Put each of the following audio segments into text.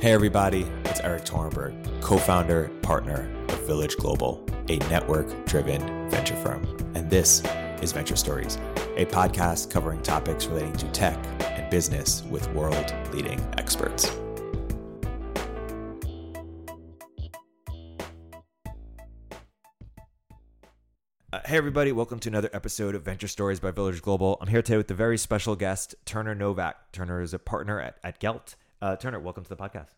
Hey, everybody, it's Erik Torenberg, co founder, partner of Village Global, a network driven venture firm. And this is Venture Stories, a podcast covering topics relating to tech and business with world leading experts. Uh, hey, everybody, welcome to another episode of Venture Stories by Village Global. I'm here today with a very special guest, Turner Novak. Turner is a partner at, at Gelt. Uh, Turner, welcome to the podcast.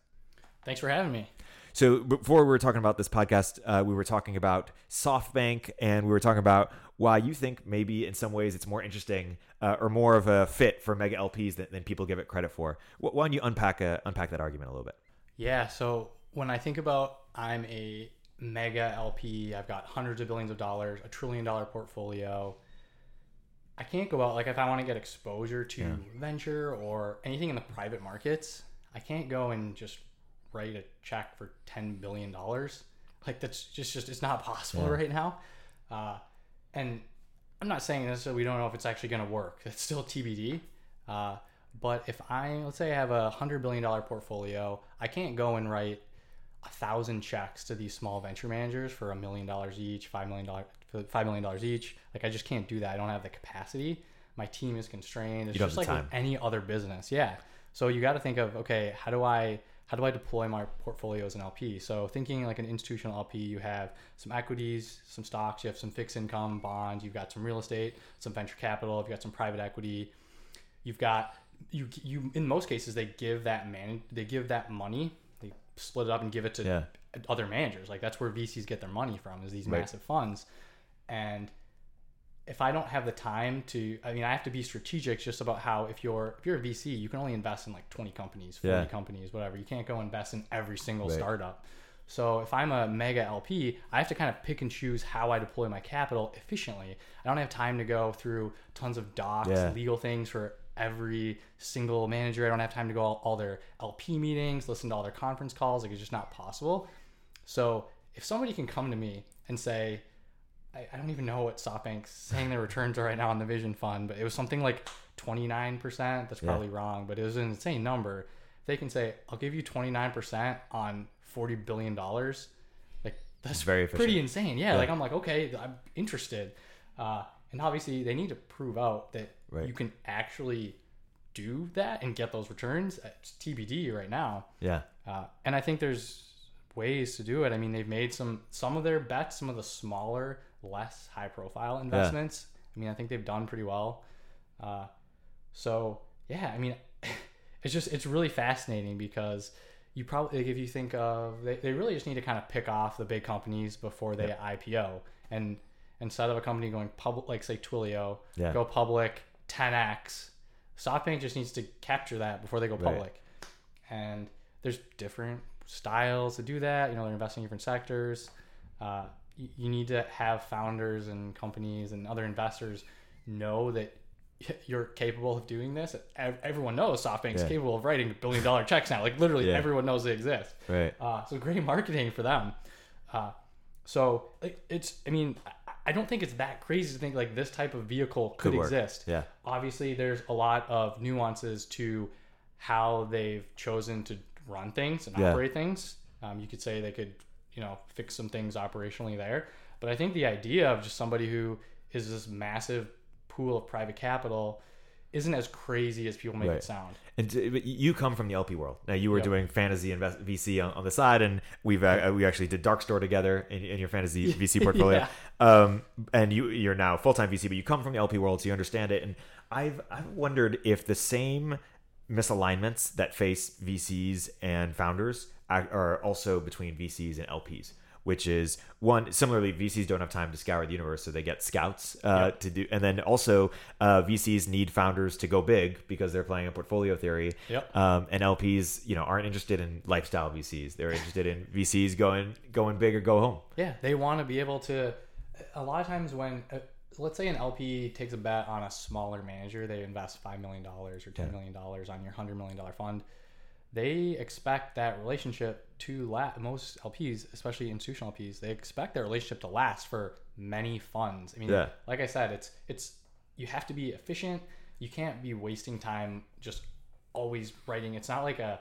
Thanks for having me. So before we were talking about this podcast, uh, we were talking about SoftBank, and we were talking about why you think maybe in some ways it's more interesting uh, or more of a fit for mega LPs than, than people give it credit for. Why don't you unpack a, unpack that argument a little bit? Yeah. So when I think about I'm a mega LP, I've got hundreds of billions of dollars, a trillion dollar portfolio. I can't go out like if I want to get exposure to Yeah. venture or anything in the private markets, I can't go and just write a check for ten billion dollars. Like that's just just it's not possible Yeah. right now. Uh, and I'm not saying this so we don't know if it's actually going to work. It's still TBD. Uh, but if I let's say I have a hundred billion dollar portfolio, I can't go and write a thousand checks to these small venture managers for a million dollars each, five million dollars, five million dollars each. Like I just can't do that. I don't have the capacity. My team is constrained. It's just like with time. any other business. Yeah. So you got to think of okay, how do I how do I deploy my portfolio as an LP? So thinking like an institutional LP, you have some equities, some stocks, you have some fixed income bonds, you've got some real estate, some venture capital, you've got some private equity, you've got you you in most cases they give that man they give that money they split it up and give it to Yeah. other managers like that's where VCs get their money from is these Right. massive funds and if I don't have the time to I mean I have to be strategic just about how if you're if you're a VC you can only invest in like 20 companies 40 Yeah. companies whatever you can't go invest in every single Right. startup so if I'm a mega LP, I have to kind of pick and choose how I deploy my capital efficiently. I don't have time to go through tons of docs, Yeah. legal things for every single manager. I don't have time to go all, all their LP meetings, listen to all their conference calls. Like it's just not possible. So if somebody can come to me and say, I, I don't even know what SoftBank's saying their returns are right now on the Vision Fund, but it was something like 29%. That's Yeah. probably wrong, but it was an insane number. If they can say, I'll give you 29% on $40 billion, like that's very efficient. pretty insane. Yeah, Yeah. Like I'm like, okay, I'm interested. Uh, and obviously they need to prove out that Right. you can actually do that and get those returns. It's TBD right now. Yeah. Uh, and I think there's ways to do it. I mean, they've made some some of their bets, some of the smaller, less high profile investments. I mean, I think they've done pretty well. Uh, so yeah, I mean, it's just it's really fascinating because you probably like, if you think of they, they really just need to kind of pick off the big companies before they IPO and instead of a company going public like say Twilio Yeah. go public 10x SoftBank just needs to capture that before they go Right. public and there's different styles to do that you know they're investing in different sectors uh, you, need to have founders and companies and other investors know that you're capable of doing this everyone knows softbank's Yeah. capable of writing billion dollar checks now like literally Yeah. everyone knows they exist Right. uh, so great marketing for them uh, so like, it's i mean I- i don't think it's that crazy to think like this type of vehicle could, Could exist Yeah. obviously there's a lot of nuances to how they've chosen to run things and Yeah. operate things um, you could say they could you know fix some things operationally there but i think the idea of just somebody who is this massive pool of private capital isn't as crazy as people make Right. it sound And you come from the LP world. Now you were Yep. doing fantasy invest VC on, on the side, and we've uh, we actually did Dark Store together in, in your fantasy VC portfolio. um, and you you're now full time VC, but you come from the LP world, so you understand it. And I've I've wondered if the same misalignments that face VCs and founders are also between VCs and LPs. Which is one. Similarly, VCs don't have time to scour the universe, so they get scouts uh, Yep. to do. And then also, uh, VCs need founders to go big because they're playing a portfolio theory. Yep. Um, and LPs, you know, aren't interested in lifestyle VCs. They're interested in VCs going going big or go home. Yeah, they want to be able to. A lot of times, when uh, let's say an LP takes a bet on a smaller manager, they invest five million dollars or ten million dollars on your hundred million dollar fund. They expect that relationship to last. Most LPs, especially institutional LPs, they expect their relationship to last for many funds. I mean, Yeah. like I said, it's it's you have to be efficient. You can't be wasting time just always writing. It's not like a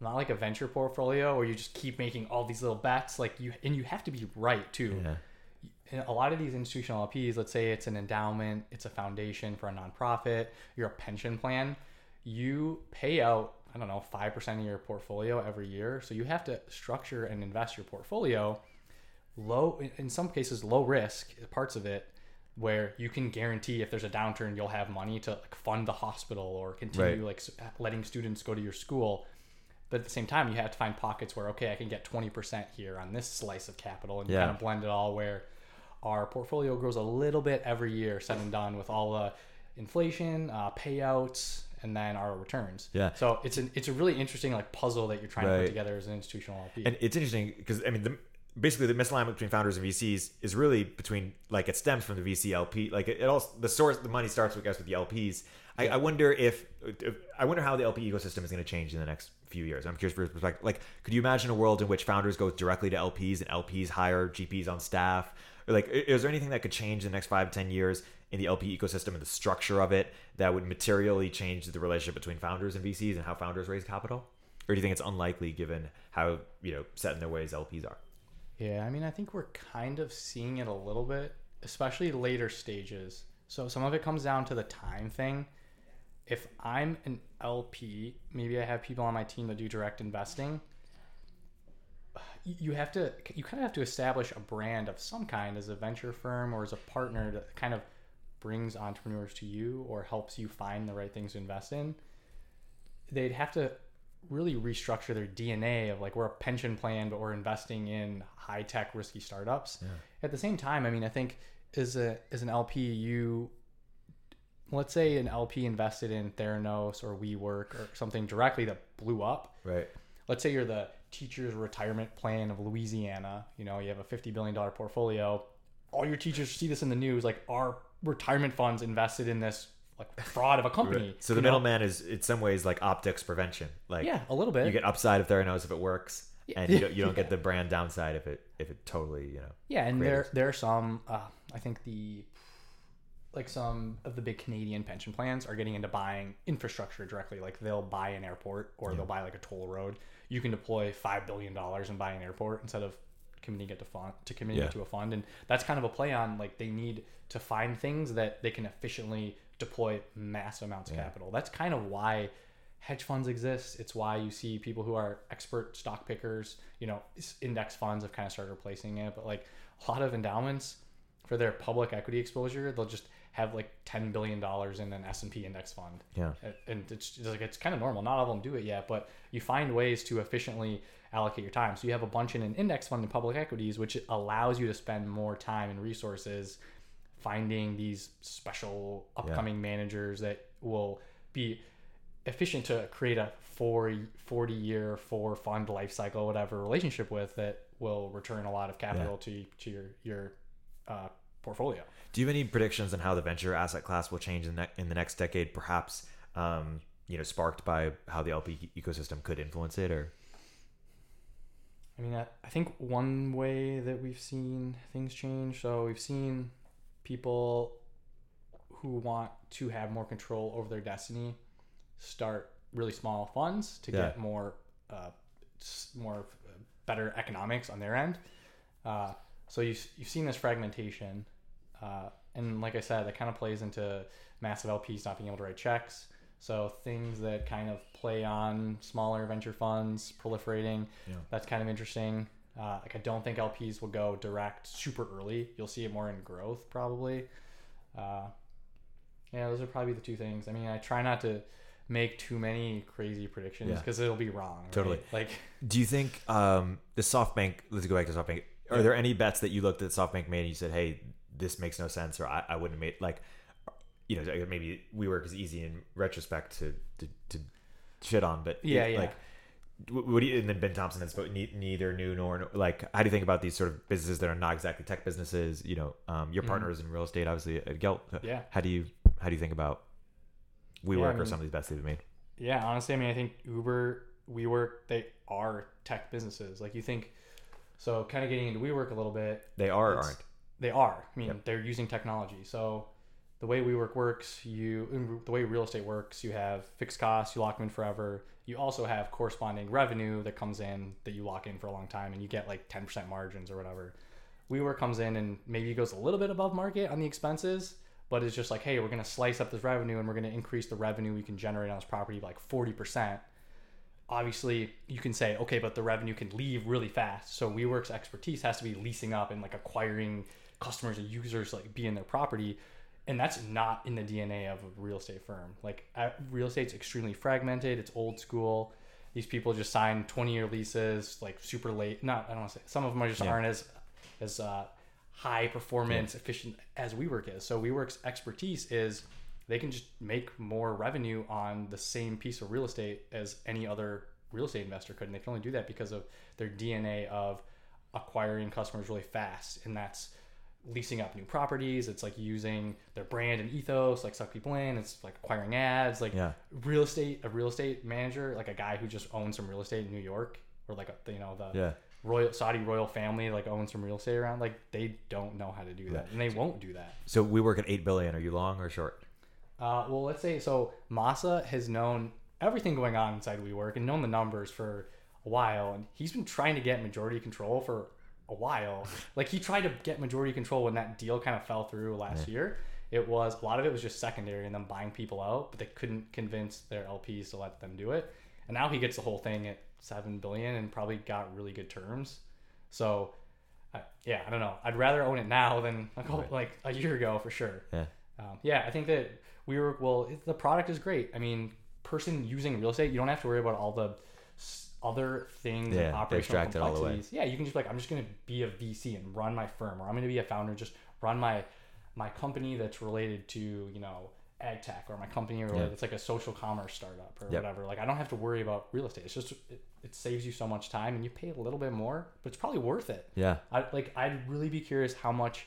not like a venture portfolio where you just keep making all these little bets. Like you, and you have to be right too. Yeah. A lot of these institutional LPs, let's say it's an endowment, it's a foundation for a nonprofit, you're a pension plan, you pay out, I don't know, 5% of your portfolio every year. So you have to structure and invest your portfolio low, in some cases, low risk parts of it where you can guarantee if there's a downturn, you'll have money to like fund the hospital or continue Right. like letting students go to your school. But at the same time, you have to find pockets where okay, I can get twenty percent here on this slice of capital, and Yeah. kind of blend it all. Where our portfolio grows a little bit every year, said and done, with all the inflation, uh, payouts, and then our returns. Yeah. So it's an it's a really interesting like puzzle that you're trying to put together as an institutional LP. And it's interesting because I mean, the, basically the misalignment between founders and VCs is really between like it stems from the VC LP. Like it, it also the source, the money starts with guys with the LPs. I, I wonder if, if I wonder how the LP ecosystem is going to change in the next few years. I'm curious for your perspective. Like, could you imagine a world in which founders go directly to LPs and LPs hire GPs on staff? Like, is there anything that could change in the next five ten years in the LP ecosystem and the structure of it that would materially change the relationship between founders and VCs and how founders raise capital? Or do you think it's unlikely given how you know set in their ways LPs are? Yeah, I mean, I think we're kind of seeing it a little bit, especially later stages. So some of it comes down to the time thing. If I'm an LP, maybe I have people on my team that do direct investing. You have to, you kind of have to establish a brand of some kind as a venture firm or as a partner that kind of brings entrepreneurs to you or helps you find the right things to invest in. They'd have to really restructure their DNA of like we're a pension plan, but we're investing in high tech risky startups. At the same time, I mean, I think as a as an LP, you let's say an LP invested in Theranos or WeWork or something directly that blew up. Right. Let's say you're the teacher's retirement plan of Louisiana. You know, you have a fifty billion dollar portfolio. All your teachers see this in the news, like our retirement funds invested in this like fraud of a company. So the middleman is in some ways like optics prevention. Like yeah, a little bit. you get upside if Theranos if it works, and you don't, you don't get the brand downside if it if it totally you know. Yeah, and there there are some. Uh, I think the like some of the big Canadian pension plans are getting into buying infrastructure directly. Like they'll buy an airport or they'll buy like a toll road. You can deploy five billion dollars and buy an airport instead of committing it to fund to committing Yeah. it to a fund. And that's kind of a play on like they need to find things that they can efficiently deploy massive amounts of capital. That's kind of why hedge funds exist. It's why you see people who are expert stock pickers, you know, index funds have kind of started replacing it. But like a lot of endowments for their public equity exposure, they'll just have like ten billion dollars in an S and P index fund. Yeah. And- it's, it's like it's kind of normal. Not all of them do it yet, but you find ways to efficiently allocate your time. So you have a bunch in an index fund in public equities, which allows you to spend more time and resources finding these special upcoming managers that will be efficient to create a four, 40 year four fund life cycle whatever relationship with that will return a lot of capital to to your your uh, portfolio Do you have any predictions on how the venture asset class will change in, the in the next decade? Perhaps, um, you know, sparked by how the LP ecosystem could influence it, or I mean, I, I think one way that we've seen things change. So we've seen people who want to have more control over their destiny start really small funds to Yeah. get more, uh, more uh, better economics on their end. Uh, so you've, you've seen this fragmentation. Uh, and like I said, that kind of plays into massive LPs not being able to write checks. So things that kind of play on smaller venture funds proliferating, Yeah. that's kind of interesting. Uh, like I don't think LPs will go direct super early. You'll see it more in growth probably. Uh, yeah, those are probably the two things. I mean, I try not to make too many crazy predictions Yeah. because it'll be wrong. right? Totally. Like do you think um, the SoftBank? Let's go back to SoftBank. Are Yeah. there any bets that you looked at SoftBank made and you said, "Hey, this makes no sense," or "I, I wouldn't have made like." You know, maybe WeWork is easy in retrospect to to, to shit on, but Yeah, yeah. like What do you, and then Ben Thompson has spoken neither new nor like how do you think about these sort of businesses that are not exactly tech businesses? You know, um, your partner is in real estate, obviously at Gelt. Mm-hmm. Yeah. How do you how do you think about WeWork Yeah, I or mean- some of these bets they've made? Yeah, honestly, I mean, I think Uber, WeWork, they are tech businesses. Like you think, so kind of getting into WeWork a little bit. They are or aren't. They are. I mean, they're using technology. So the way WeWork works, you the way real estate works, you have fixed costs, you lock them in forever. You also have corresponding revenue that comes in that you lock in for a long time, and you get like ten percent margins or whatever. WeWork comes in and maybe goes a little bit above market on the expenses, but it's just like, hey, we're gonna slice up this revenue and we're gonna increase the revenue we can generate on this property by like forty percent. Obviously, you can say, okay, but the revenue can leave really fast. So WeWork's expertise has to be leasing up and like acquiring customers and users like be in their property and that's not in the DNA of a real estate firm. Like real estate's extremely fragmented. It's old school. These people just sign 20 year leases, like super late. Not I don't want to say some of them are just yeah. aren't as as uh, high performance, yeah. efficient as WeWork is. So WeWork's expertise is they can just make more revenue on the same piece of real estate as any other real estate investor could, and they can only do that because of their DNA of acquiring customers really fast, and that's leasing up new properties. It's like using their brand and ethos, like suck people in. It's like acquiring ads, like yeah. real estate. A real estate manager, like a guy who just owns some real estate in New York, or like a, you know the yeah. royal Saudi royal family, like owns some real estate around. Like they don't know how to do that, and they won't do that. So we work at eight billion. Are you long or short? Uh, well, let's say so. Masa has known everything going on inside WeWork and known the numbers for a while, and he's been trying to get majority control for a while. Like he tried to get majority control when that deal kind of fell through last yeah. year. It was a lot of it was just secondary and them buying people out, but they couldn't convince their LPs to let them do it. And now he gets the whole thing at seven billion and probably got really good terms. So, uh, yeah, I don't know. I'd rather own it now than a couple, right. like a year ago for sure. Yeah. Um, yeah, I think that we were well. It, the product is great. I mean, person using real estate, you don't have to worry about all the other things yeah, and operational complexities. Yeah, you can just be like, I'm just gonna be a VC and run my firm, or I'm gonna be a founder, just run my my company that's related to you know ag tech or my company yeah. it's like a social commerce startup or yep. whatever. Like I don't have to worry about real estate. It's just it, it, saves you so much time and you pay a little bit more, but it's probably worth it. Yeah. I like I'd really be curious how much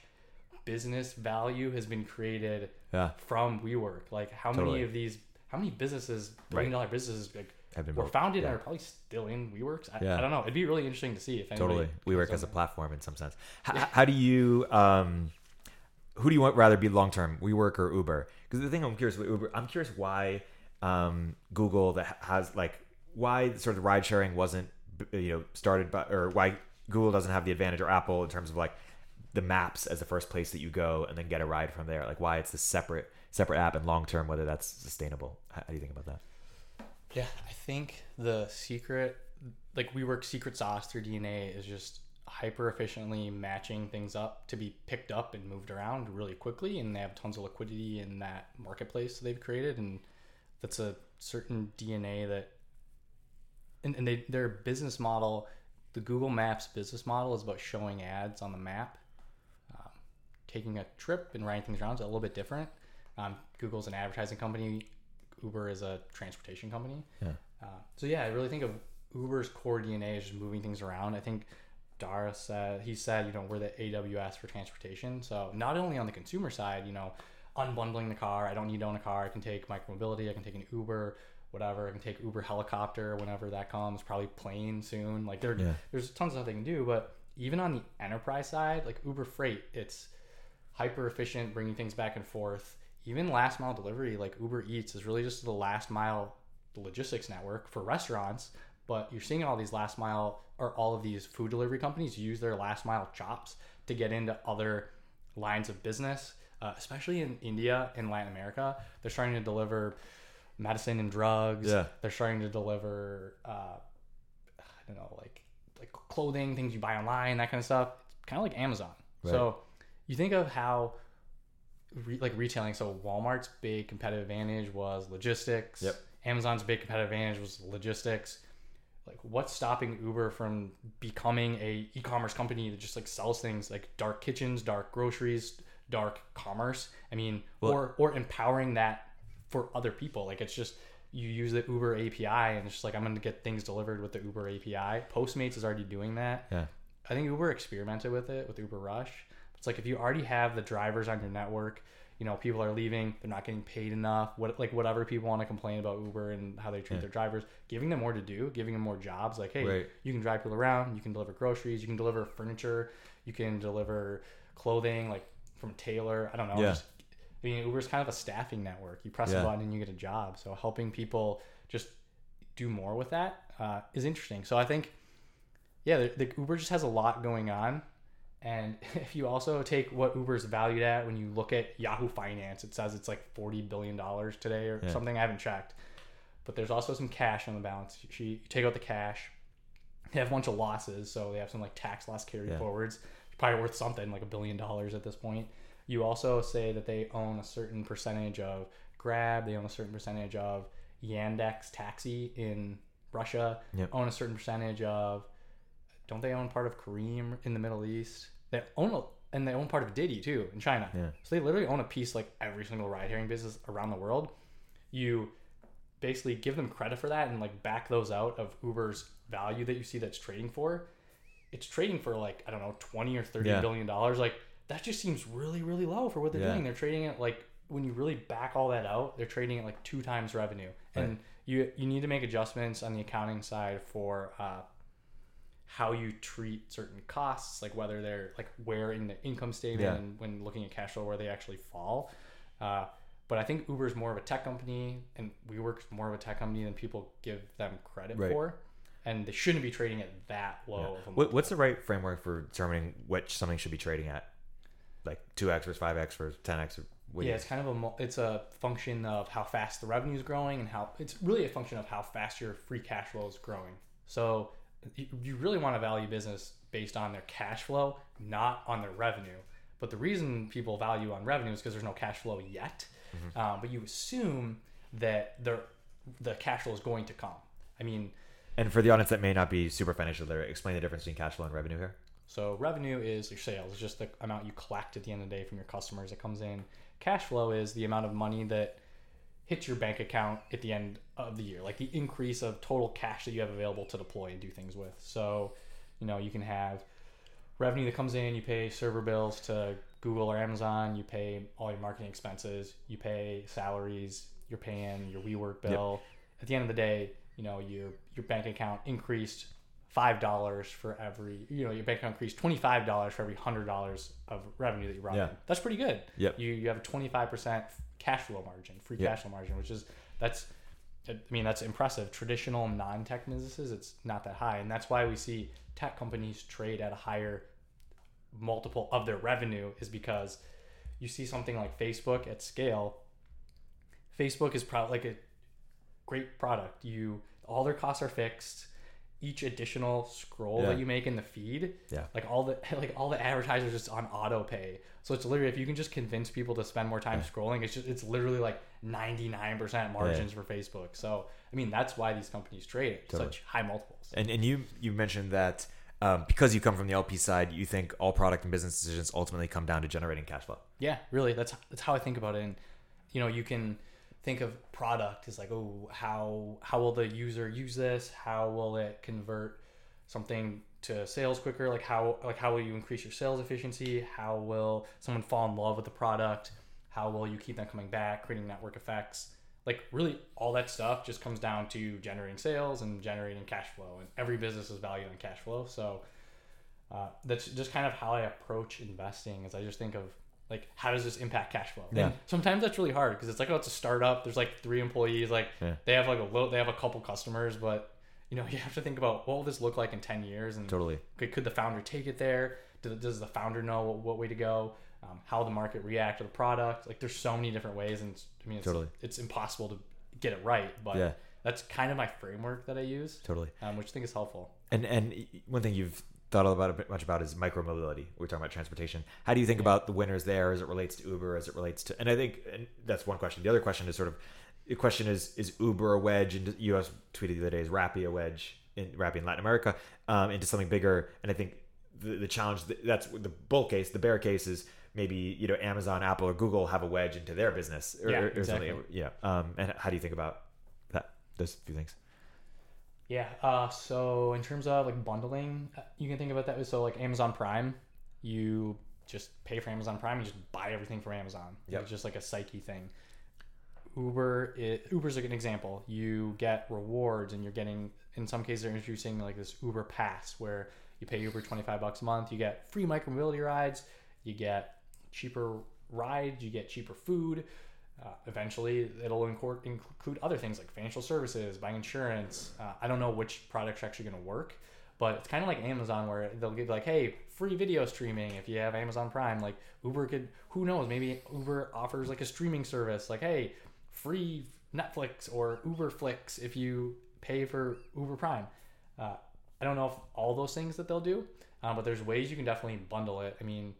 business value has been created yeah. from WeWork. Like how totally. many of these how many businesses, billion dollar businesses like have been were founded yeah. and are probably still in WeWorks. I, yeah. I don't know. It'd be really interesting to see if totally WeWork as a platform in some sense. How, yeah. how do you um, who do you want rather be long term, WeWork or Uber? Because the thing I'm curious with Uber, I'm curious why um, Google that has like why sort of ride sharing wasn't you know started by or why Google doesn't have the advantage or Apple in terms of like the maps as the first place that you go and then get a ride from there. Like why it's a separate separate app and long term whether that's sustainable. How do you think about that? Yeah, I think the secret, like we work secret sauce through DNA, is just hyper efficiently matching things up to be picked up and moved around really quickly, and they have tons of liquidity in that marketplace they've created, and that's a certain DNA that, and, and they their business model, the Google Maps business model is about showing ads on the map. Um, taking a trip and writing things around is a little bit different. Um, Google's an advertising company. Uber is a transportation company. Yeah. Uh, so yeah, I really think of Uber's core DNA is just moving things around. I think Dara said he said you know we're the AWS for transportation. So not only on the consumer side, you know, unbundling the car. I don't need to own a car. I can take micromobility. I can take an Uber, whatever. I can take Uber helicopter whenever that comes. Probably plane soon. Like there, yeah. there's tons of stuff they can do. But even on the enterprise side, like Uber Freight, it's hyper efficient, bringing things back and forth even last mile delivery like Uber Eats is really just the last mile logistics network for restaurants. But you're seeing all these last mile or all of these food delivery companies use their last mile chops to get into other lines of business, uh, especially in India and Latin America. They're starting to deliver medicine and drugs. Yeah. They're starting to deliver, uh, I don't know, like like clothing, things you buy online, that kind of stuff. It's kind of like Amazon. Right. So you think of how re, like retailing. So Walmart's big competitive advantage was logistics. Yep. Amazon's big competitive advantage was logistics. Like, what's stopping Uber from becoming a e-commerce company that just like sells things like dark kitchens, dark groceries, dark commerce? I mean, well, or or empowering that for other people. Like, it's just you use the Uber API and it's just like I'm gonna get things delivered with the Uber API. Postmates is already doing that. Yeah. I think Uber experimented with it with Uber Rush. It's like if you already have the drivers on your network, you know, people are leaving, they're not getting paid enough. What like whatever people want to complain about Uber and how they treat yeah. their drivers, giving them more to do, giving them more jobs. Like, hey, right. you can drive people around, you can deliver groceries, you can deliver furniture, you can deliver clothing, like from Taylor. I don't know. Yeah. Just I mean, Uber's kind of a staffing network. You press Yeah. a button and you get a job. So helping people just do more with that uh, is interesting. So I think, yeah, the, the Uber just has a lot going on. And if you also take what Uber's valued at, when you look at Yahoo Finance, it says it's like forty billion dollars today or Yeah. something. I haven't checked, but there's also some cash on the balance sheet. You take out the cash, they have a bunch of losses, so they have some like tax loss carry Yeah. forwards. Probably worth something like a billion dollars at this point. You also say that they own a certain percentage of Grab. They own a certain percentage of Yandex Taxi in Russia. Yep. Own a certain percentage of. Don't they own part of Careem in the Middle East? They own a, and they own part of Didi too in China. Yeah. So they literally own a piece like every single ride hailing business around the world. You basically give them credit for that and like back those out of Uber's value that you see that's trading for. It's trading for like I don't know twenty or thirty Yeah. billion dollars. Like that just seems really really low for what they're Yeah. doing. They're trading it like when you really back all that out, they're trading at like two times revenue, and you you need to make adjustments on the accounting side for uh, how you treat certain costs, like whether they're like where in the income statement Yeah. and when looking at cash flow where they actually fall. Uh, but I think Uber is more of a tech company, and WeWork's more of a tech company than people give them credit Right. for, and they shouldn't be trading at that low. Of a What, what's the right framework for determining which something should be trading at? Like two x versus five x versus ten x. yeah, it's kind of a it's a function of how fast the revenue is growing and how it's really a function of how fast your free cash flow is growing. So you, you really want to value business based on their cash flow, not on their revenue. But the reason people value on revenue is because there's no cash flow yet. Um, but you assume that the the cash flow is going to come. I mean, And for the audience that may not be super financial, there, explain the difference between cash flow and revenue here. So revenue is your sales, it's just the amount you collect at the end of the day from your customers that comes in. Cash flow is the amount of money that hits your bank account at the end of the year, like the increase of total cash that you have available to deploy and do things with. So, you know, you can have revenue that comes in, you pay server bills to Google or Amazon, you pay all your marketing expenses, you pay salaries, you're paying your WeWork bill. At the end of the day, you know, your your bank account increased five dollars for every you know, your bank account increased twenty five dollars for every hundred dollars of revenue that you brought Yeah. in. That's pretty good. Yep. You you have a twenty five percent cash flow margin, free Yeah. cash flow margin, which is that's I mean that's impressive. Traditional non-tech businesses, it's not that high, and that's why we see tech companies trade at a higher multiple of their revenue is because you see something like Facebook at scale. Facebook is probably like a great product. You all their costs are fixed. Each additional scroll Yeah. that you make in the feed, Yeah. like all the like all the advertisers just on auto pay. So it's literally if you can just convince people to spend more time scrolling, it's just it's literally like ninety nine percent margins for Facebook. So I mean that's why these companies trade at Totally. such high multiples. And and you you mentioned that um, because you come from the LP side, you think all product and business decisions ultimately come down to generating cash flow. Yeah, really. That's that's how I think about it. And you know, you can think of product as like, oh, how how will the user use this? How will it convert something to sales quicker? Like how like how will you increase your sales efficiency? How will someone fall in love with the product? How will you keep them coming back, creating network effects? Like really all that stuff just comes down to generating sales and generating cash flow. And every business is valued on cash flow. So uh, that's just kind of how I approach investing. Is I just think of like how does this impact cash flow? Yeah. And sometimes that's really hard because it's like oh it's a startup. There's like three employees. Like Yeah. they have like a little, they have a couple customers, but you know you have to think about what will this look like in ten years and Totally. could, could the founder take it there? Does, does the founder know what, what way to go? Um, how the market react to the product? Like there's so many different ways, and it's- I mean it's, Totally. it's impossible to get it right. But Yeah. that's kind of my framework that I use, Totally. um, which I think is helpful. And and one thing you've thought about a bit much about is micro mobility. We're talking about transportation. How do you think about the winners there as it relates to Uber, as it relates to? And I think and that's one question. The other question is sort of the question is is Uber a wedge? And U.S. tweeted the other day is Rappi a wedge in Rappi in Latin America um, into something bigger? And I think the, the challenge that's the bull case. The bear case is maybe you know Amazon, Apple, or Google have a wedge into their business. Or, Yeah, or- or something. exactly. Yeah. Um, and how do you think about that? Those few things. Yeah. Uh, so in terms of like bundling, uh, you can think about that. So like Amazon Prime, you just pay for Amazon Prime and just buy everything from Amazon. Yep. It's just like a psyche thing. Uber, it, Uber's like an example. You get rewards, and you're getting. In some cases, they're introducing like this Uber Pass, where you pay Uber twenty five bucks a month. You get free micromobility rides. You get cheaper rides, you get cheaper food. Uh, eventually, it'll include other things like financial services, buying insurance. Uh, I don't know which product's actually going to work, but it's kind of like Amazon where they'll give like, hey, free video streaming if you have Amazon Prime. Like Uber could, who knows, maybe Uber offers like a streaming service, like, hey, free Netflix or Uber Flix if you pay for Uber Prime. Uh, I don't know if all those things that they'll do, uh, but there's ways you can definitely bundle it. I mean,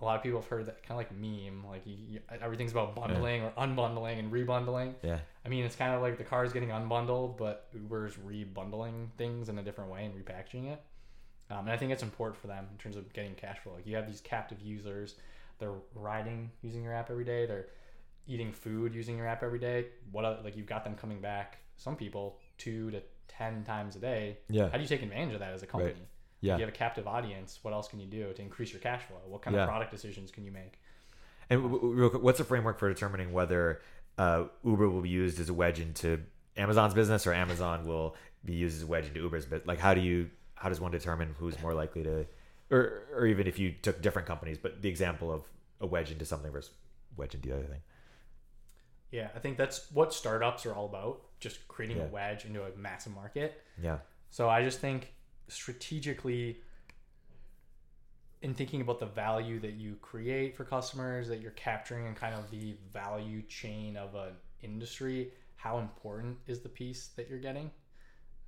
a lot of people have heard that kind of like meme, like you, you, everything's about bundling yeah. or unbundling and rebundling. Yeah. I mean, it's kind of like the car is getting unbundled, but Uber's rebundling things in a different way and repackaging it. Um, and I think it's important for them in terms of getting cash flow. Like you have these captive users, they're riding using your app every day. They're eating food using your app every day. What like you've got them coming back. Some people two to ten times a day. Yeah. How do you take advantage of that as a company? Right. Yeah. If you have a captive audience. What else can you do to increase your cash flow? What kind Yeah. of product decisions can you make? And real quick, what's the framework for determining whether uh, Uber will be used as a wedge into Amazon's business or Amazon will be used as a wedge into Uber's business? Like, how do you how does one determine who's more likely to, or or even if you took different companies, but the example of a wedge into something versus wedge into the other thing? Yeah, I think that's what startups are all about. Just creating Yeah. a wedge into a massive market. Yeah. So I just think strategically in thinking about the value that you create for customers that you're capturing and kind of the value chain of an industry, how important is the piece that you're getting?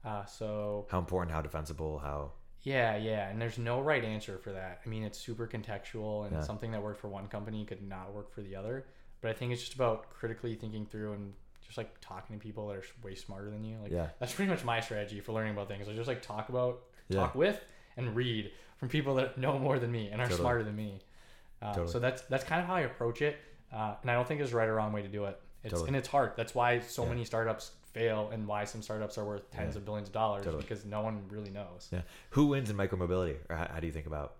Uh, so How important? How defensible? How yeah, yeah, and there's no right answer for that. I mean, it's super contextual, and Yeah. something that worked for one company could not work for the other. But I think it's just about critically thinking through and just like talking to people that are way smarter than you. Like Yeah. that's pretty much my strategy for learning about things. I just like talk about, Yeah. talk with, and read from people that know more than me and are Totally. smarter than me. Uh, Totally. So that's that's kind of how I approach it, uh, and I don't think there's a right or wrong way to do it. It's Totally. and it's hard. That's why so Yeah. many startups fail, and why some startups are worth tens Yeah. of billions of dollars Totally. because no one really knows. yeah? Who wins in micromobility, or how, how do you think about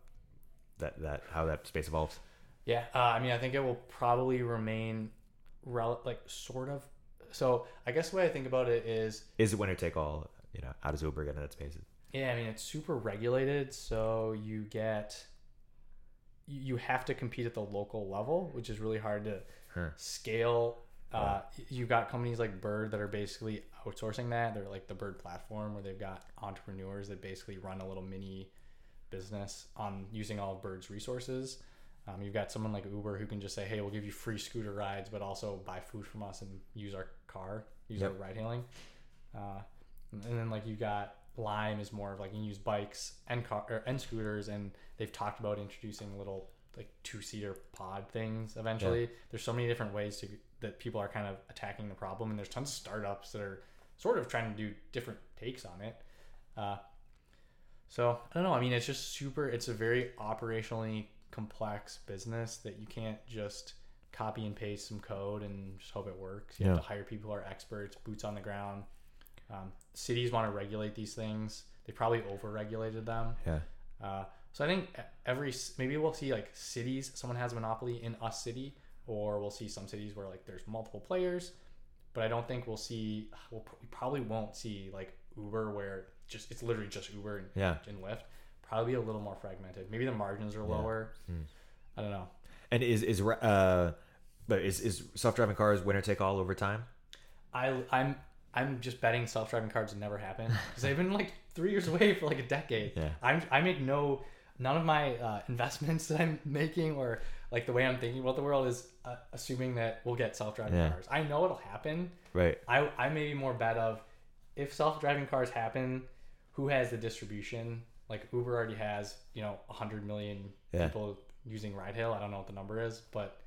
that? That how that space evolves? Yeah, uh, I mean, I think it will probably remain, rel- like sort of. So I guess the way I think about it is, Is it winner take all? You know, how does Uber get in that space? Yeah, I mean, it's super regulated, so you get, you have to compete at the local level, which is really hard to Huh. scale. Uh, you've got companies like Bird that are basically outsourcing that. They're like the Bird platform where they've got entrepreneurs that basically run a little mini business on using all of Bird's resources. Um, you've got someone like Uber who can just say, "Hey, we'll give you free scooter rides, but also buy food from us and use our car, use Yep. our ride hailing." Uh, and then like you've got Lime is more of like you can use bikes and car or, and scooters, and they've talked about introducing little like two seater pod things eventually. There's so many different ways to that people are kind of attacking the problem, and there's tons of startups that are sort of trying to do different takes on it. Uh, so I don't know. I mean, it's just super. It's a very operationally complex business that you can't just copy and paste some code and just hope it works. You have to hire people who are experts, boots on the ground. Um, cities want to regulate these things. They probably over-regulated them. Yeah. Uh, so I think every maybe we'll see like cities someone has a monopoly in a city, or we'll see some cities where like there's multiple players. But I don't think we'll see. We'll, we probably won't see like Uber where just it's literally just Uber and, Yeah. and Lyft. Probably a little more fragmented. Maybe the margins are lower. Hmm. I don't know. And is is uh, but is is self driving cars winner take all over time? I I'm I'm just betting self-driving cars would never happen because they've been like three years away for like a decade. Yeah. I'm I make no none of my uh, investments that I'm making or like the way I'm thinking about the world is uh, assuming that we'll get self-driving Yeah. cars. I know it'll happen. Right. I I maybe more bet of if self-driving cars happen, who has the distribution? Like Uber already has you know 100 million Yeah. people using ride hail. I don't know what the number is, but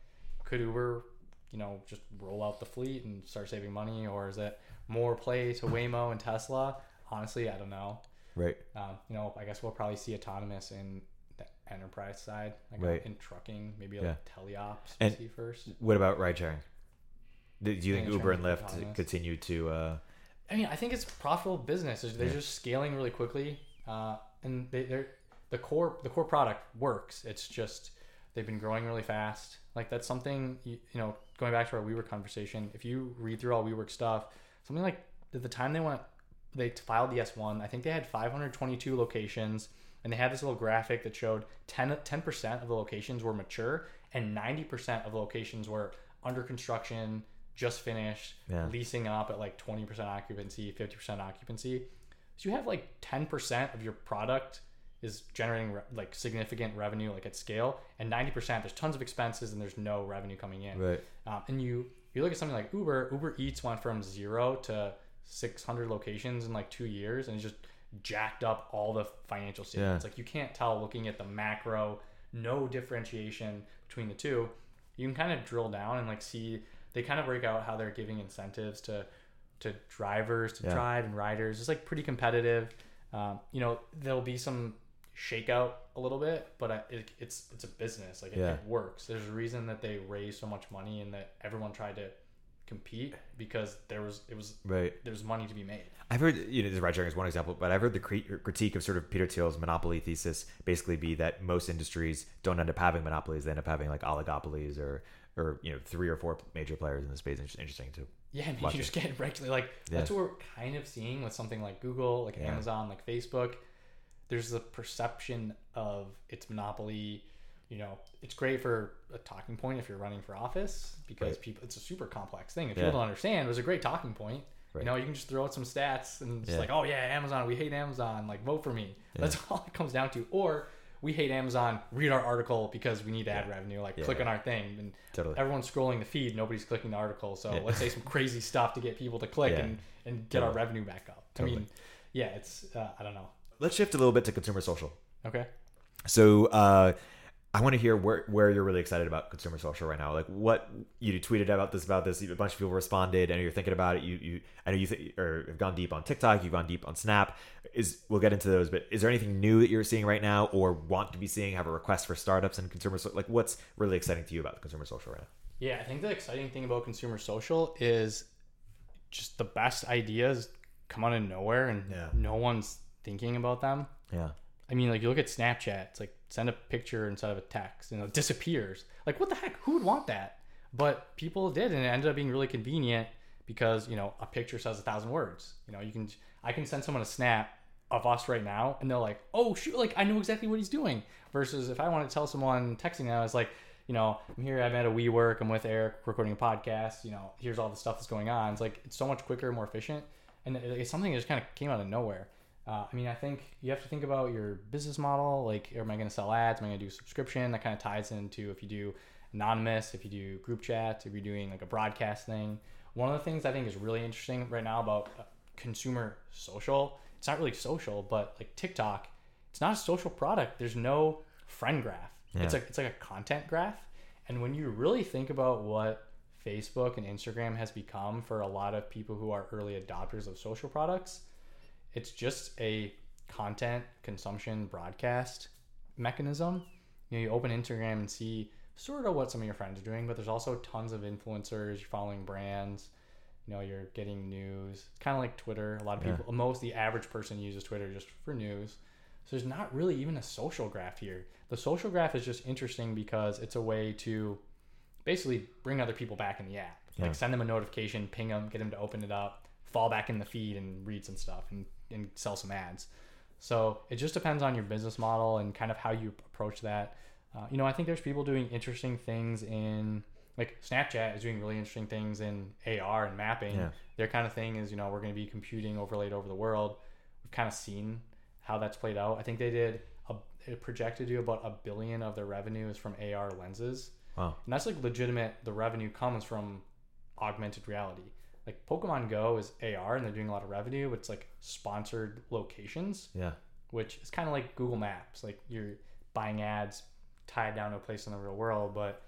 could Uber, you know, just roll out the fleet and start saving money, or is it more play to Waymo and Tesla? Honestly, I don't know. Right. Um, you know, I guess we'll probably see autonomous in the enterprise side, like uh, Right. in trucking, maybe Yeah. like teleops And- see first. What about ride sharing? Do you think Yeah, Uber and Lyft continue to? Uh, I mean, I think it's profitable business. They're Yeah. just scaling really quickly, uh, and they, they're the core the core product works. It's just they've been growing really fast. Like that's something you, you know. Going back to our WeWork conversation, if you read through all WeWork stuff, something like at the time they went, they filed the S one. I think they had 522 locations, and they had this little graphic that showed 10 percent of the locations were mature, and 90% of locations were under construction, just finished, Yeah. leasing up at like 20% occupancy, 50% occupancy. So you have like 10% of your product is generating re- like significant revenue like at scale and 90% there's tons of expenses and there's no revenue coming in Right. um, and you you look at something like uber uber eats went from zero to 600 locations in like two years and it's just jacked up all the financial statements Yeah. like you can't tell looking at the macro no differentiation between the two you can kind of drill down and like see they kind of break out how they're giving incentives to to drivers to Yeah. drive and riders it's like pretty competitive um, you know there'll be some shakeout a little bit but I, it, it's it's a business like it, Yeah. it works there's a reason that they raised so much money and that everyone tried to compete because there was it was Right. there's money to be made I've heard, you know, this ride sharing is one example, but I've heard the critique of sort of Peter Thiel's monopoly thesis basically be that most industries don't end up having monopolies; they end up having like oligopolies or, or you know, three or four major players in the space. It's interesting too. Yeah, I mean, you just get regularly like Yeah. that's what we're kind of seeing with something like Google, like Yeah. Amazon, like Facebook. There's the perception of its monopoly. You know, it's great for a talking point if you're running for office because Right. people. It's a super complex thing. If Yeah. people don't understand, it was a great talking point. Right. You know, you can just throw out some stats and it's Yeah. like, oh yeah, Amazon, we hate Amazon, like vote for me. That's all it comes down to. Or we hate Amazon, read our article because we need ad revenue, like Yeah. click on our thing and Totally. everyone's scrolling the feed, nobody's clicking the article. So Yeah. let's say some crazy stuff to get people to click Yeah. and, and get our revenue back up. I mean, yeah, it's uh, I don't know. Let's shift a little bit to consumer social. Okay. So uh, I want to hear where, where you're really excited about consumer social right now. Like what you tweeted about this about this. A bunch of people responded, and you're thinking about it. You you I know you th- or have gone deep on TikTok. You've gone deep on Snap. Is we'll get into those. But is there anything new that you're seeing right now, or want to be seeing? Have a request for startups and consumer so- like what's really exciting to you about consumer social right now? Yeah, I think the exciting thing about consumer social is just the best ideas come out of nowhere and Yeah. no one's thinking about them. Yeah. I mean, like you look at Snapchat, it's like send a picture instead of a text, and it disappears. Like, what the heck? Who would want that? But people did, and it ended up being really convenient because you know a picture says a thousand words. You know, you can I can send someone a snap of us right now, and they're like, oh shoot, like I know exactly what he's doing. Versus if I want to tell someone texting now, it's like, you know, I'm here, I'm at a WeWork, I'm with Erik recording a podcast. You know, here's all the stuff that's going on. It's like it's so much quicker, more efficient, and it's something that just kind of came out of nowhere. Uh, I mean, I think you have to think about your business model. Like, am I going to sell ads? Am I going to do subscription? That kind of ties into if you do anonymous, if you do group chat, if you're doing like a broadcast thing. One of the things I think is really interesting right now about uh, consumer social, it's not really social, but like TikTok, it's not a social product. There's no friend graph. It's like it's like a content graph. And when you really think about what Facebook and Instagram has become for a lot of people who are early adopters of social products, it's just a content consumption broadcast mechanism. You know, you open Instagram and see sort of what some of your friends are doing, but there's also tons of influencers, you're following brands, you know, you're getting news. It's kind of like Twitter. A lot of Yeah. people, most the average person uses Twitter just for news. So there's not really even a social graph here. The social graph is just interesting because it's a way to basically bring other people back in the app. Yeah. Like send them a notification, ping them, get them to open it up, fall back in the feed and read some stuff and, and sell some ads. So it just depends on your business model and kind of how you approach that. Uh, you know, I think there's people doing interesting things in like Snapchat is doing really interesting things in AR and mapping. Yeah. Their kind of thing is, you know, we're going to be computing overlaid over the world. We've kind of seen how that's played out. I think they did a it projected to about a billion of their revenue is from AR lenses. Wow. And that's like legitimate. The revenue comes from augmented reality. Like Pokemon Go is AR and they're doing a lot of revenue, but it's like sponsored locations, Yeah. which is kind of like Google Maps. Like you're buying ads tied down to a place in the real world, but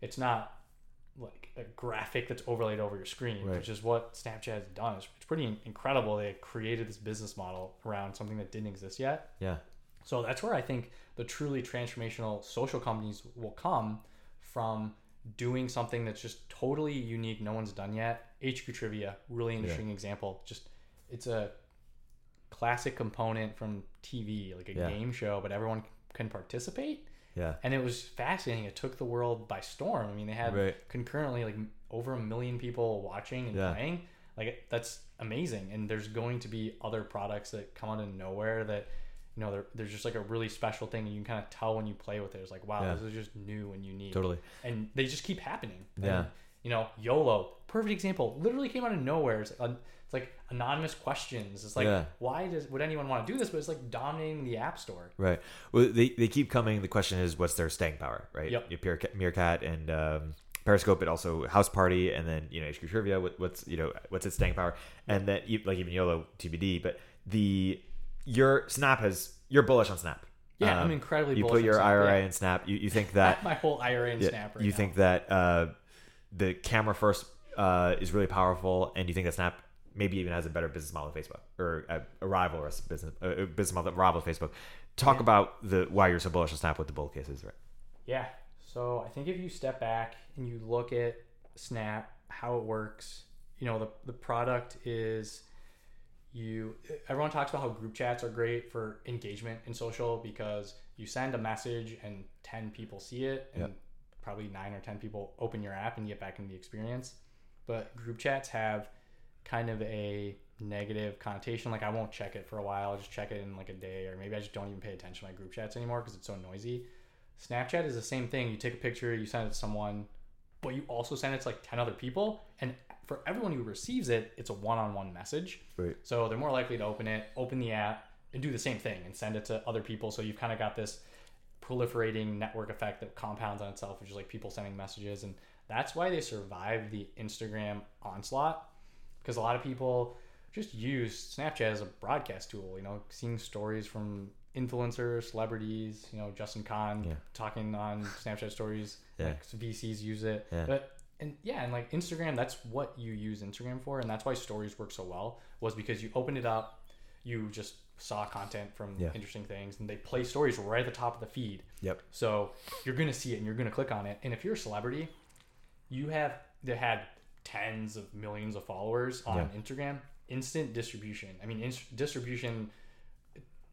it's not like a graphic that's overlaid over your screen, Right. which is what Snapchat has done. It's, it's pretty incredible. They created this business model around something that didn't exist yet. Yeah. So that's where I think the truly transformational social companies will come from doing something that's just totally unique, no one's done yet. HQ Trivia, really interesting example. Just it's a classic component from TV, like a Yeah. game show, but everyone can participate. Yeah. And it was fascinating. It took the world by storm. I mean, they had Right. concurrently like over a million people watching and Yeah. playing. Like that's amazing. And there's going to be other products that come out of nowhere that you know, there, there's just like a really special thing, and you can kind of tell when you play with it. It's like, wow, Yeah. this is just new and unique. Totally. And they just keep happening. Yeah. And, you know, YOLO, perfect example. Literally came out of nowhere. It's, like, it's like anonymous questions. It's like, Yeah. why does would anyone want to do this? But it's like dominating the app store. Right. Well, they, they keep coming. The question is, what's their staying power, right? Yep. Meerkat, and um, Periscope, but also House Party, and then you know HQ Trivia. What, what's you know what's its staying power, and then like even YOLO TBD. But the your Snap has you're bullish on Snap. Yeah, Um, I'm incredibly You bullish put on your Snap, IRA yeah. in Snap. You, you think that My whole IRA in yeah, Snap right you now. think that uh, the camera first uh, is really powerful, and you think that Snap maybe even has a better business model than Facebook or a, a rival or a business a business model that rivals Facebook. Talk about the why you're so bullish on Snap with the bull cases, right? Yeah. So I think if you step back and you look at Snap, how it works, you know, the, the product is you everyone talks about how group chats are great for engagement in social because you send a message and 10 people see it and Yep. probably 9 or 10 people open your app and get back into the experience. But group chats have kind of a negative connotation like I won't check it for a while, I'll just check it in like a day or maybe I just don't even pay attention to my group chats anymore because it's so noisy. Snapchat is the same thing. You take a picture, you send it to someone, but you also send it to like 10 other people. And for everyone who receives it, it's a one on one message. Right. So they're more likely to open it, open the app, and do the same thing and send it to other people. So you've kind of got this proliferating network effect that compounds on itself, which is like people sending messages. And that's why they survived the Instagram onslaught because a lot of people just use Snapchat as a broadcast tool, you know, seeing stories from influencers, celebrities, you know, Justin Kan Yeah. talking on Snapchat stories, Yeah. like VCs use it. Yeah. But and yeah, and like Instagram, that's what you use Instagram for, and that's why stories work so well, was because you opened it up, you just saw content from Yeah. interesting things, and they play stories right at the top of the feed. Yep. So you're gonna see it and you're gonna click on it. And if you're a celebrity, you have that had tens of millions of followers on Yeah. Instagram. Instant distribution. I mean, inst- distribution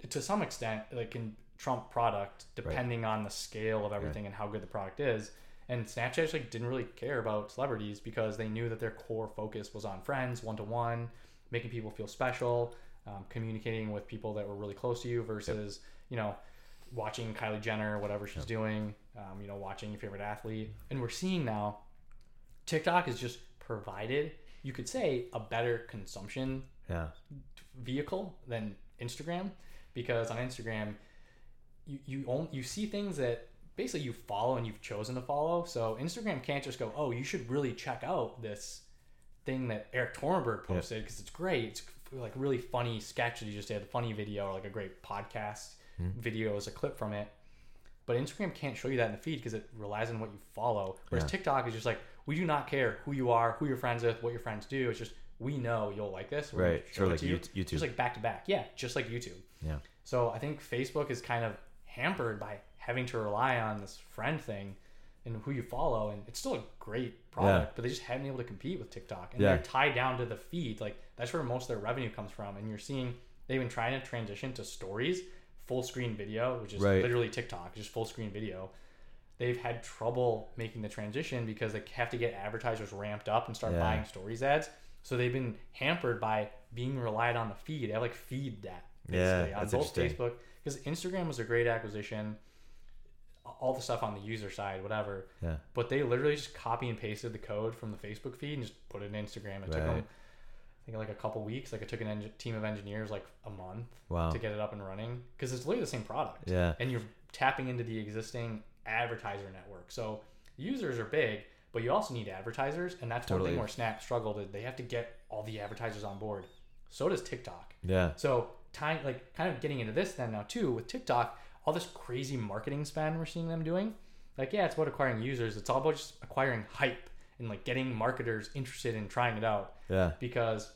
to some extent like can trump product depending on the scale of everything and how good the product is. And Snapchat just, like didn't really care about celebrities because they knew that their core focus was on friends, one to one, making people feel special, um, communicating with people that were really close to you versus you know watching Kylie Jenner, whatever she's doing, um, you know, watching your favorite athlete. And we're seeing now TikTok is just provided, you could say, a better consumption Yeah. vehicle than Instagram because on Instagram you you only, you see things that basically you follow and you've chosen to follow. So Instagram can't just go, "Oh, you should really check out this thing that Erik Torenberg posted because it's great. It's like really funny sketch that he just did, a funny video or like a great podcast hmm. video as a clip from it." But Instagram can't show you that in the feed because it relies on what you follow. Whereas Yeah. TikTok is just like, we do not care who you are, who you're friends with, what your friends do. It's just we know you'll like this. We're Right. Sort like you. YouTube. Just like back to back. Yeah, just like YouTube. Yeah. So I think Facebook is kind of hampered by having to rely on this friend thing and who you follow, and it's still a great product, but they just haven't been able to compete with TikTok, and Yeah. they're tied down to the feed. Like that's where most of their revenue comes from, and you're seeing they've been trying to transition to stories, full screen video, which is Right. literally TikTok, just full screen video. They've had trouble making the transition because they have to get advertisers ramped up and start Yeah. buying stories ads. So they've been hampered by being relied on the feed. They have like feed that Yeah, basically on both. Facebook because Instagram was a great acquisition. All the stuff on the user side, whatever. Yeah. But they literally just copy and pasted the code from the Facebook feed and just put it in Instagram. It took them, I think, like a couple weeks. Like it took an eng- team of engineers like a month Wow. to get it up and running because it's literally the same product. Yeah. And you're tapping into the existing advertiser network. So users are big, but you also need advertisers, and that's one thing where Snap struggled. is They have to get all the advertisers on board. So does TikTok. Yeah. So time like kind of getting into this then now too with TikTok, all this crazy marketing spend we're seeing them doing. Like yeah, it's about acquiring users. It's all about just acquiring hype and like getting marketers interested in trying it out Yeah. because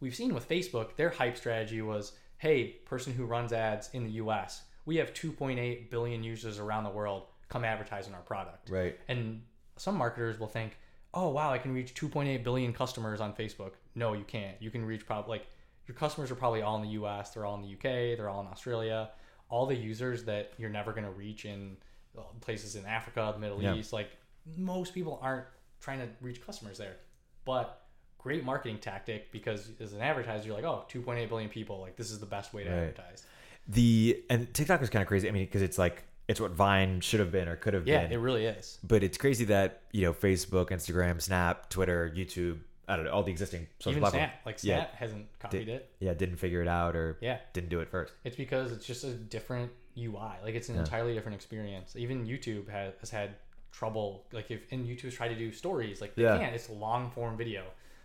we've seen with Facebook, their hype strategy was, hey, person who runs ads in the US, we have 2.8 billion users around the world. Come advertise on our product. Right. And some marketers will think, oh, wow, I can reach 2.8 billion customers on Facebook. No, you can't. You can reach probably, like, your customers are probably all in the US, they're all in the UK, they're all in Australia. All the users that you're never going to reach in uh, places in Africa, the Middle Yeah. East, like, most people aren't trying to reach customers there. But great marketing tactic because as an advertiser, you're like, oh, 2.8 billion people, like, this is the best way to Right. advertise. The and TikTok is kind of crazy. I mean, because it's like it's what Vine should have been or could have Yeah, been. Yeah, it really is. but it's crazy that you know Facebook, Instagram, Snap, Twitter, YouTube. I don't know all the existing social Even platforms. Snap, like Yeah. Snap hasn't copied Did- it. Yeah, didn't figure it out or Yeah, didn't do it first. it's because it's just a different UI. Like it's an Yeah. entirely different experience. Even YouTube has, has had trouble. Like if and YouTube's tried to do stories, like they Yeah. can't. It's long form video.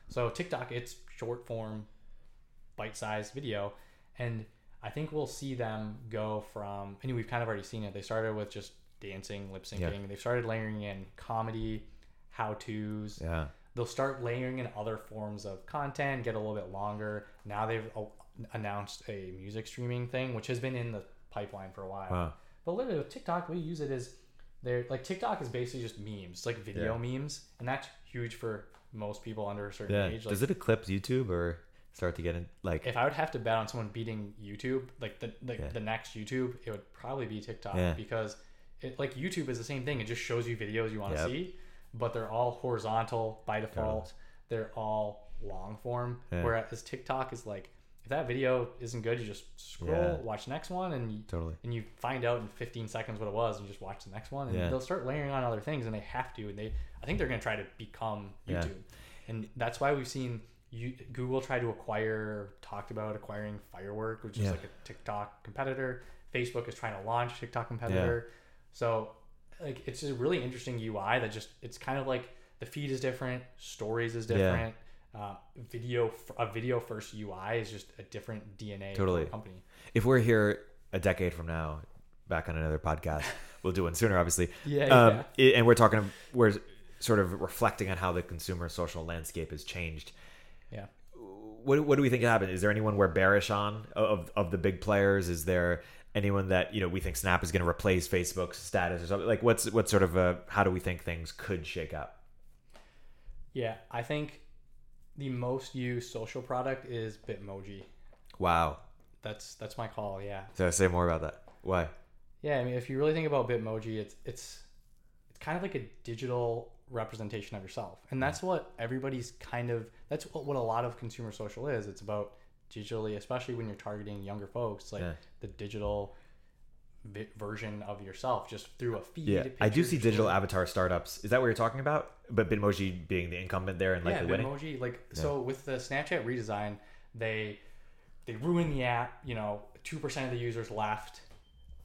So TikTok, it's short form, bite sized video, and I think we'll see them go from. I And we've kind of already seen it. They started with just dancing, lip syncing. Yeah. They've started layering in comedy, how tos. Yeah, they'll start layering in other forms of content, get a little bit longer. Now they've announced a music streaming thing, which has been in the pipeline for a while. wow. But literally with TikTok, we use it as they're like TikTok is basically just memes, like video memes, and that's huge for most people under a certain Yeah. age. Like, Does it eclipse YouTube or start to get in like? if I would have to bet on someone beating YouTube, like the the, Yeah. the next YouTube, it would probably be TikTok Yeah. because it like YouTube is the same thing. It just shows you videos you want to Yep. see, but they're all horizontal by default. They're all long form. Yeah. Whereas TikTok is like if that video isn't good, you just scroll, Yeah. watch next one, and you, Totally. and you find out in 15 seconds what it was, and you just watch the next one, and Yeah. they'll start layering on other things, and they have to, and they I think they're gonna try to become Yeah. YouTube, and that's why we've seen you, Google try to acquire, talked about acquiring Firework, which is Yeah. like a TikTok competitor. Facebook is trying to launch TikTok competitor, so like it's a really interesting UI that just it's kind of like the feed is different, stories is Yeah. different. Uh, video a video first UI is just a different DNA Totally. company. If we're here a decade from now, back on another podcast, we'll do one sooner, obviously. Yeah, um, i- and we're talking, we're sort of reflecting on how the consumer social landscape has changed. yeah. What, what do we think happened? Is there anyone we're bearish on of, of the big players? Is there anyone that you know we think Snap is going to replace Facebook's status or something? Like, what's what sort of a how do we think things could shake out? Yeah, I think the most used social product is Bitmoji. Wow. That's that's my call. Yeah, So say more about that. Why? yeah. I mean, if you really think about Bitmoji, it's it's it's kind of like a digital representation of yourself, and hmm. that's what everybody's kind of. That's what, what a lot of consumer social is. It's about digitally, especially when you're targeting younger folks, like Yeah. the digital vi- version of yourself, just through a feed. Yeah, I do see digital avatar startups. Is that what you're talking about? But Bitmoji being the incumbent there and yeah, likely winning. Bitmoji. Like so, with the Snapchat redesign, they they ruined the app. You know, two percent of the users left.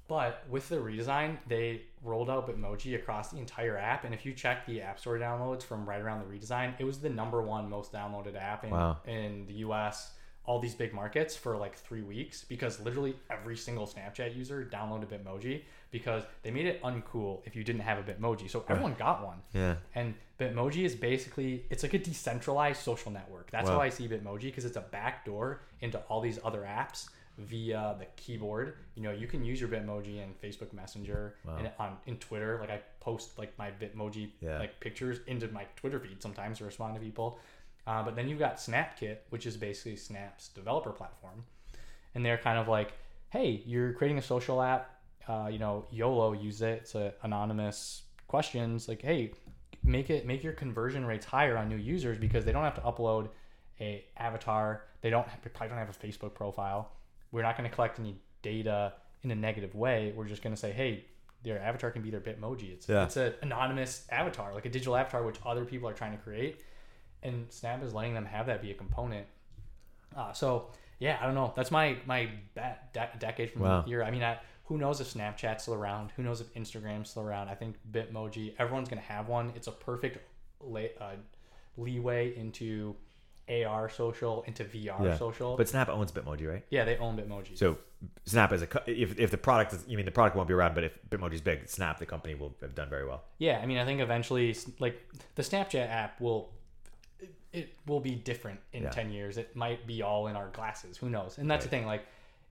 But with the redesign, they rolled out Bitmoji across the entire app. And if you check the App Store downloads from right around the redesign, it was the number one most downloaded app in, Wow. in the US, all these big markets for like three weeks because literally every single Snapchat user downloaded Bitmoji because they made it uncool if you didn't have a Bitmoji. So everyone got one. Yeah. And Bitmoji is basically it's like a decentralized social network. That's Wow. how I see Bitmoji because it's a backdoor into all these other apps via the keyboard. You know, you can use your Bitmoji in Facebook Messenger and on in Twitter. Like I post like my Bitmoji Yeah. like pictures into my Twitter feed sometimes to respond to people. Uh, but then you've got SnapKit, which is basically Snap's developer platform, and they're kind of like, hey, you're creating a social app. Uh, you know, YOLO use it. It's anonymous questions like, hey, make it make your conversion rates higher on new users because they don't have to upload a avatar. They don't have, they probably don't have a Facebook profile. We're not going to collect any data in a negative way. We're just going to say, hey, their avatar can be their Bitmoji. It's Yeah. it's an anonymous avatar, like a digital avatar, which other people are trying to create, and Snap is letting them have that be a component. Uh, so yeah, I don't know. That's my my bet de- decade from Wow. here. I mean, I, who knows if Snapchat's still around? Who knows if Instagram's still around? I think Bitmoji. Everyone's gonna have one. It's a perfect lay, uh, leeway into AR social, into VR Yeah. social. But Snap owns Bitmoji, right? yeah, they own Bitmoji. So Snap is a co- if if the product is you mean the product won't be around, but if Bitmoji's big, Snap the company will have done very well. Yeah, I mean, I think eventually, like the Snapchat app will, it, will be different in Yeah. ten years. It might be all in our glasses. Who knows? And that's the thing. Like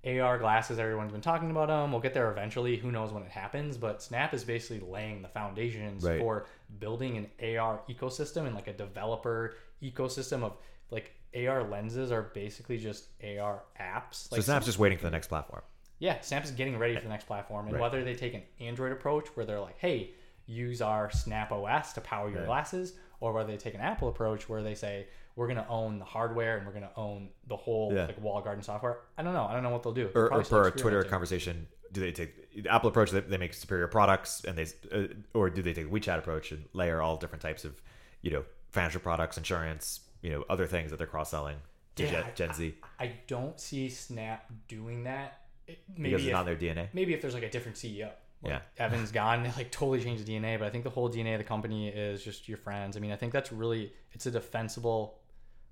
AR glasses, everyone's been talking about them. We'll get there eventually. Who knows when it happens? But Snap is basically laying the foundations Right. for building an AR ecosystem and like a developer ecosystem of like AR lenses are basically just AR apps. Like so Snap's just waiting for the next platform. yeah, Snap is getting ready for the eh, next platform, and Right. whether they take an Android approach where they're like, "Hey, use our Snap OS to power your Right. glasses," or whether they take an Apple approach where they say we're going to own the hardware and we're going to own the whole Yeah. like wall garden software. I don't know. I don't know what they'll do. or, or still a Twitter conversation, do they take the Apple approach that they make superior products, and they, uh, or do they take the WeChat approach and layer all different types of, you know, financial products, insurance, you know, other things that they're cross selling to Yeah, Gen, Z I don't see Snap doing that. It- because it's if, not their DNA. maybe if there's like a different CEO. Like Yeah. Evan's gone, it like totally changed the DNA, but I think the whole DNA of the company is just your friends. I mean, I think that's really it's a defensible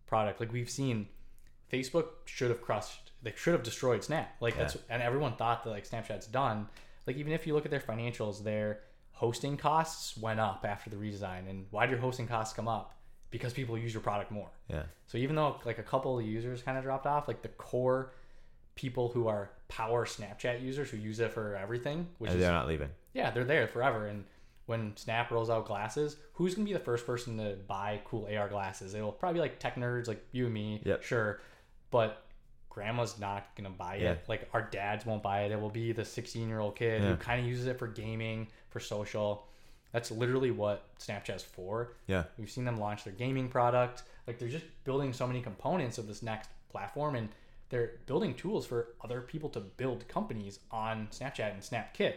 product. Like we've seen Facebook should have crushed they should have destroyed Snap. Like that's and everyone thought that like Snapchat's done. Like even if you look at their financials, their hosting costs went up after the redesign. And why did your hosting costs come up? Because people use your product more. Yeah, So even though like a couple of users kind of dropped off, like the core people who are power Snapchat users who use it for everything, which and is they're not leaving. yeah, they're there forever. And when Snap rolls out glasses, who's gonna be the first person to buy cool AR glasses? It'll probably be like tech nerds like you and me, Yep. sure, but grandma's not gonna buy it. Yeah. Like our dads won't buy it. It will be the 16 year old kid Yeah. who kind of uses it for gaming, for social. That's literally what Snapchat's for. Yeah, We've seen them launch their gaming product. Like they're just building so many components of this next platform and they're building tools for other people to build companies on Snapchat and SnapKit.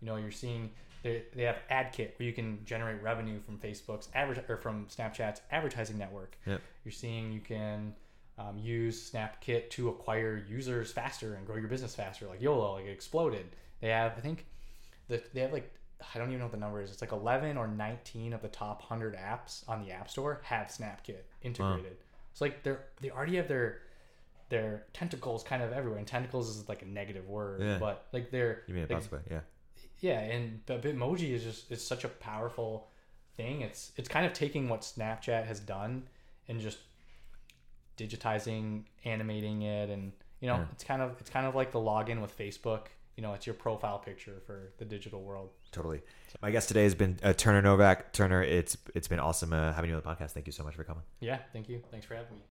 You know, you're seeing they, they have AdKit where you can generate revenue from Facebook's adver- or from Snapchat's advertising network. Yep. You're seeing you can um, use SnapKit to acquire users faster and grow your business faster, like YOLO, like it exploded. They have, I think, the, they have like I don't even know what the number is. It's like 11 or 19 of the top 100 apps on the App Store have SnapKit integrated. It's like they're they already have their their tentacles kind of everywhere. And tentacles is like a negative word, Yeah. but like they're you mean it like, possibly? Yeah, yeah, and but Bitmoji is just it's such a powerful thing. It's it's kind of taking what Snapchat has done and just digitizing, animating it, and you know, Yeah. it's kind of it's kind of like the login with Facebook. You know, it's your profile picture for the digital world. totally. My guest today has been uh, Turner Novak. Turner, it's it's been awesome uh, having you on the podcast. Thank you so much for coming. Yeah, thank you. Thanks for having me.